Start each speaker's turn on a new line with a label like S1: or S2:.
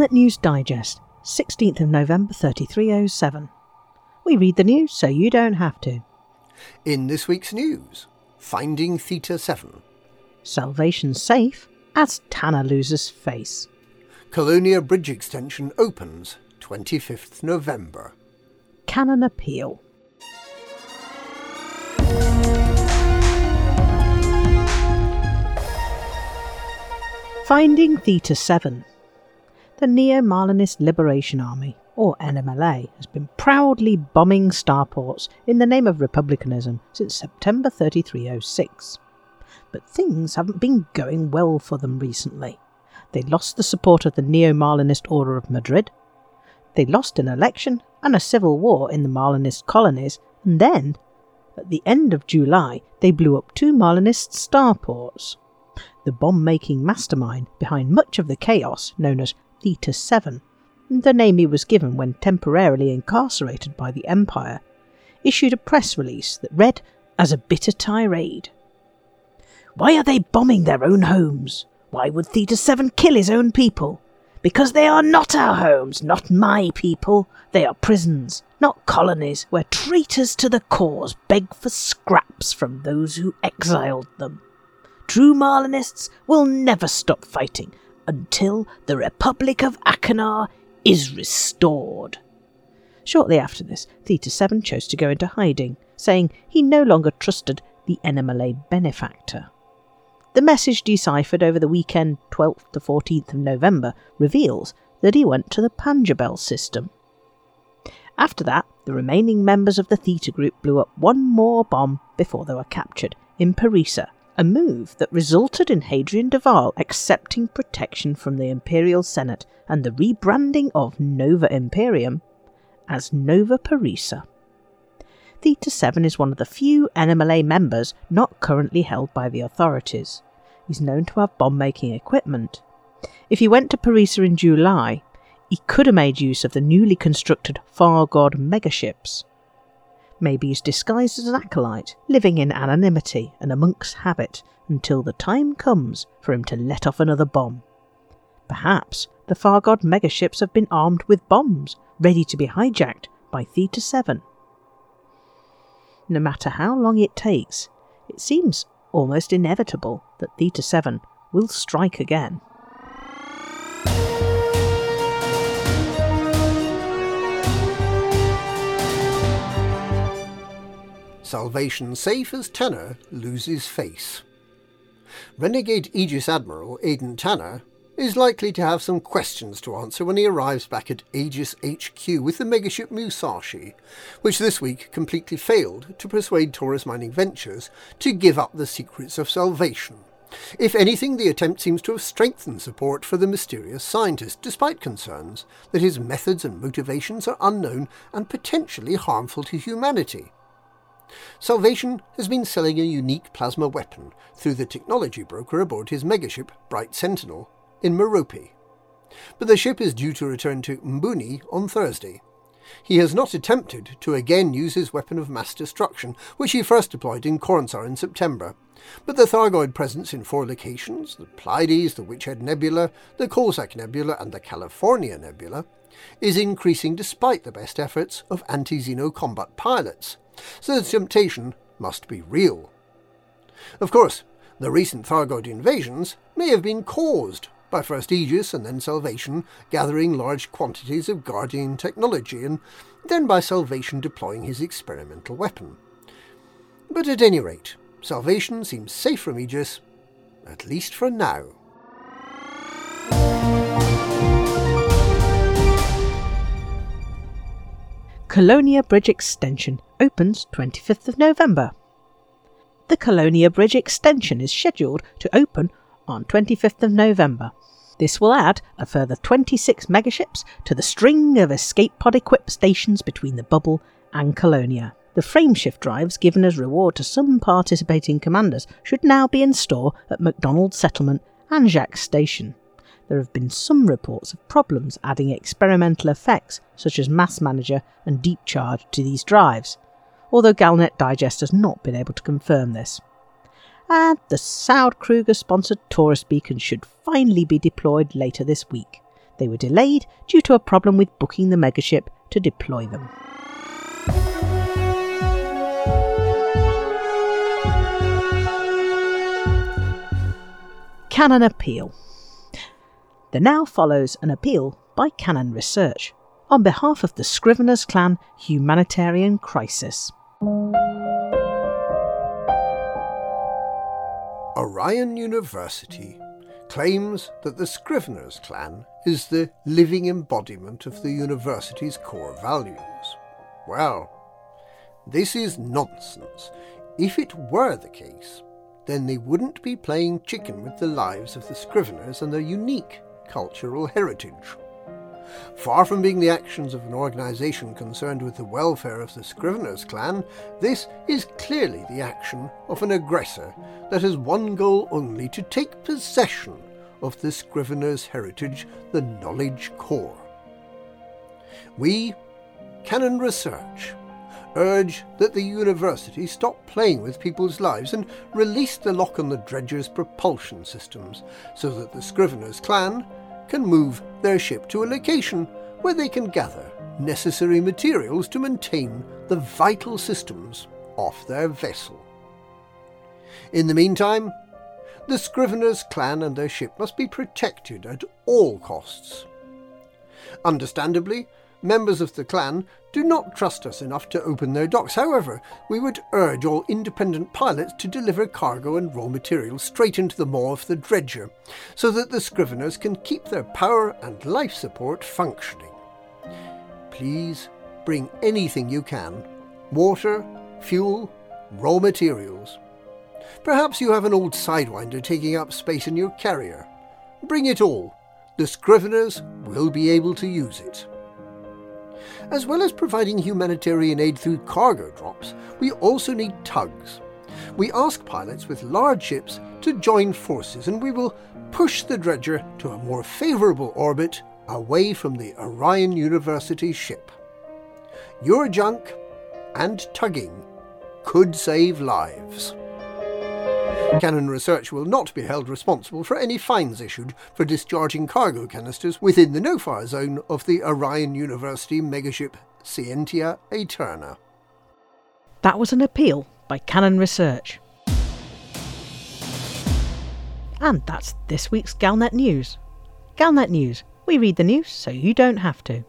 S1: Galnet News Digest, 16th of November 3307. We read the news so you don't have to.
S2: In this week's news, Finding Theta 7.
S1: Salvation safe as Tanner loses face.
S2: Colonia Bridge Extension opens 25th November.
S1: Canonn appeal. Finding Theta 7. The Neo Marlinist Liberation Army, or NMLA, has been proudly bombing starports in the name of republicanism since September 3306. But things haven't been going well for them recently. They lost the support of the Neo Marlinist Order of Madrid. They lost an election and a civil war in the Marlinist colonies, and then, at the end of July, they blew up two Marlinist starports the bomb making mastermind behind much of the chaos known as Theta 7, the name he was given when temporarily incarcerated by the Empire, issued a press release that read as a bitter tirade. Why are they bombing their own homes? Why would Theta 7 kill his own people? Because they are not our homes, not my people. They are prisons, not colonies, where traitors to the cause beg for scraps from those who exiled them. True Marlinists will never stop fighting until the Republic of Achenar is restored. Shortly after this, Theta 7 chose to go into hiding, saying he no longer trusted the NMLA benefactor. The message deciphered over the weekend 12th to 14th of November reveals that he went to the Panjabel system. After that, the remaining members of the Theta group blew up one more bomb before they were captured in Parisa a move that resulted in Hadrian Duval accepting protection from the Imperial Senate and the rebranding of Nova Imperium as Nova Parisa. Theta 7 is one of the few NMLA members not currently held by the authorities. He's known to have bomb making equipment. If he went to Parisa in July, he could have made use of the newly constructed Far God megaships. Maybe he's disguised as an acolyte, living in anonymity and a monk's habit until the time comes for him to let off another bomb. Perhaps the Far God megaships have been armed with bombs, ready to be hijacked by Theta 7. No matter how long it takes, it seems almost inevitable that Theta 7 will strike again.
S2: Salvation safe as Tanner loses face. Renegade Aegis Admiral Aden Tanner is likely to have some questions to answer when he arrives back at Aegis HQ with the megaship Musashi, which this week completely failed to persuade Taurus Mining Ventures to give up the secrets of salvation. If anything, the attempt seems to have strengthened support for the mysterious scientist, despite concerns that his methods and motivations are unknown and potentially harmful to humanity. Salvation has been selling a unique plasma weapon through the technology broker aboard his megaship Bright Sentinel in Merope. But the ship is due to return to Mbooni on Thursday. He has not attempted to again use his weapon of mass destruction, which he first deployed in Coronsar in September. But the Thargoid presence in four locations the Pleiades, the Witchhead Nebula, the Coalsack Nebula, and the California Nebula is increasing despite the best efforts of anti Xeno combat pilots so the temptation must be real. Of course, the recent Thargoid invasions may have been caused by first Aegis and then Salvation gathering large quantities of Guardian technology, and then by Salvation deploying his experimental weapon. But at any rate, Salvation seems safe from Aegis, at least for now.
S1: Colonia Bridge Extension opens 25th of November. The Colonia Bridge Extension is scheduled to open on 25th of November. This will add a further 26 megaships to the string of escape pod equipped stations between the bubble and Colonia. The frameshift drives given as reward to some participating commanders should now be in store at McDonald Settlement and Jacques Station there have been some reports of problems adding experimental effects such as Mass Manager and Deep Charge to these drives, although Galnet Digest has not been able to confirm this. And the Saud Kruger sponsored Taurus beacon should finally be deployed later this week. They were delayed due to a problem with booking the megaship to deploy them. Canonn Appeal. There now follows an appeal by Canonn Research on behalf of the Scriveners Clan humanitarian crisis.
S2: Orion University claims that the Scriveners clan is the living embodiment of the university's core values. Well, this is nonsense. If it were the case, then they wouldn't be playing chicken with the lives of the Scriveners and their unique cultural heritage. Far from being the actions of an organisation concerned with the welfare of the Scriveners clan, this is clearly the action of an aggressor that has one goal only to take possession of the Scriveners' heritage, the knowledge core. We, Canonn Research, urge that the university stop playing with people's lives and release the lock on the dredger's propulsion systems so that the Scriveners clan can move their ship to a location where they can gather necessary materials to maintain the vital systems of their vessel. In the meantime, the Scriveners clan and their ship must be protected at all costs. Understandably, members of the clan do not trust us enough to open their docks. However, we would urge all independent pilots to deliver cargo and raw materials straight into the maw of the dredger, so that the Scriveners can keep their power and life support functioning. Please bring anything you can water, fuel, raw materials. Perhaps you have an old Sidewinder taking up space in your carrier. Bring it all. The Scriveners will be able to use it. As well as providing humanitarian aid through cargo drops, we also need tugs. We ask pilots with large ships to join forces and we will push the dredger to a more favourable orbit away from the Orion University ship. Your junk and tugging could save lives. Canonn Research will not be held responsible for any fines issued for discharging cargo canisters within the no-fire zone of the Orion University megaship Scientia Aeterna.
S1: That was an appeal by Canonn Research. And that's this week's Galnet News. Galnet News. We read the news so you don't have to.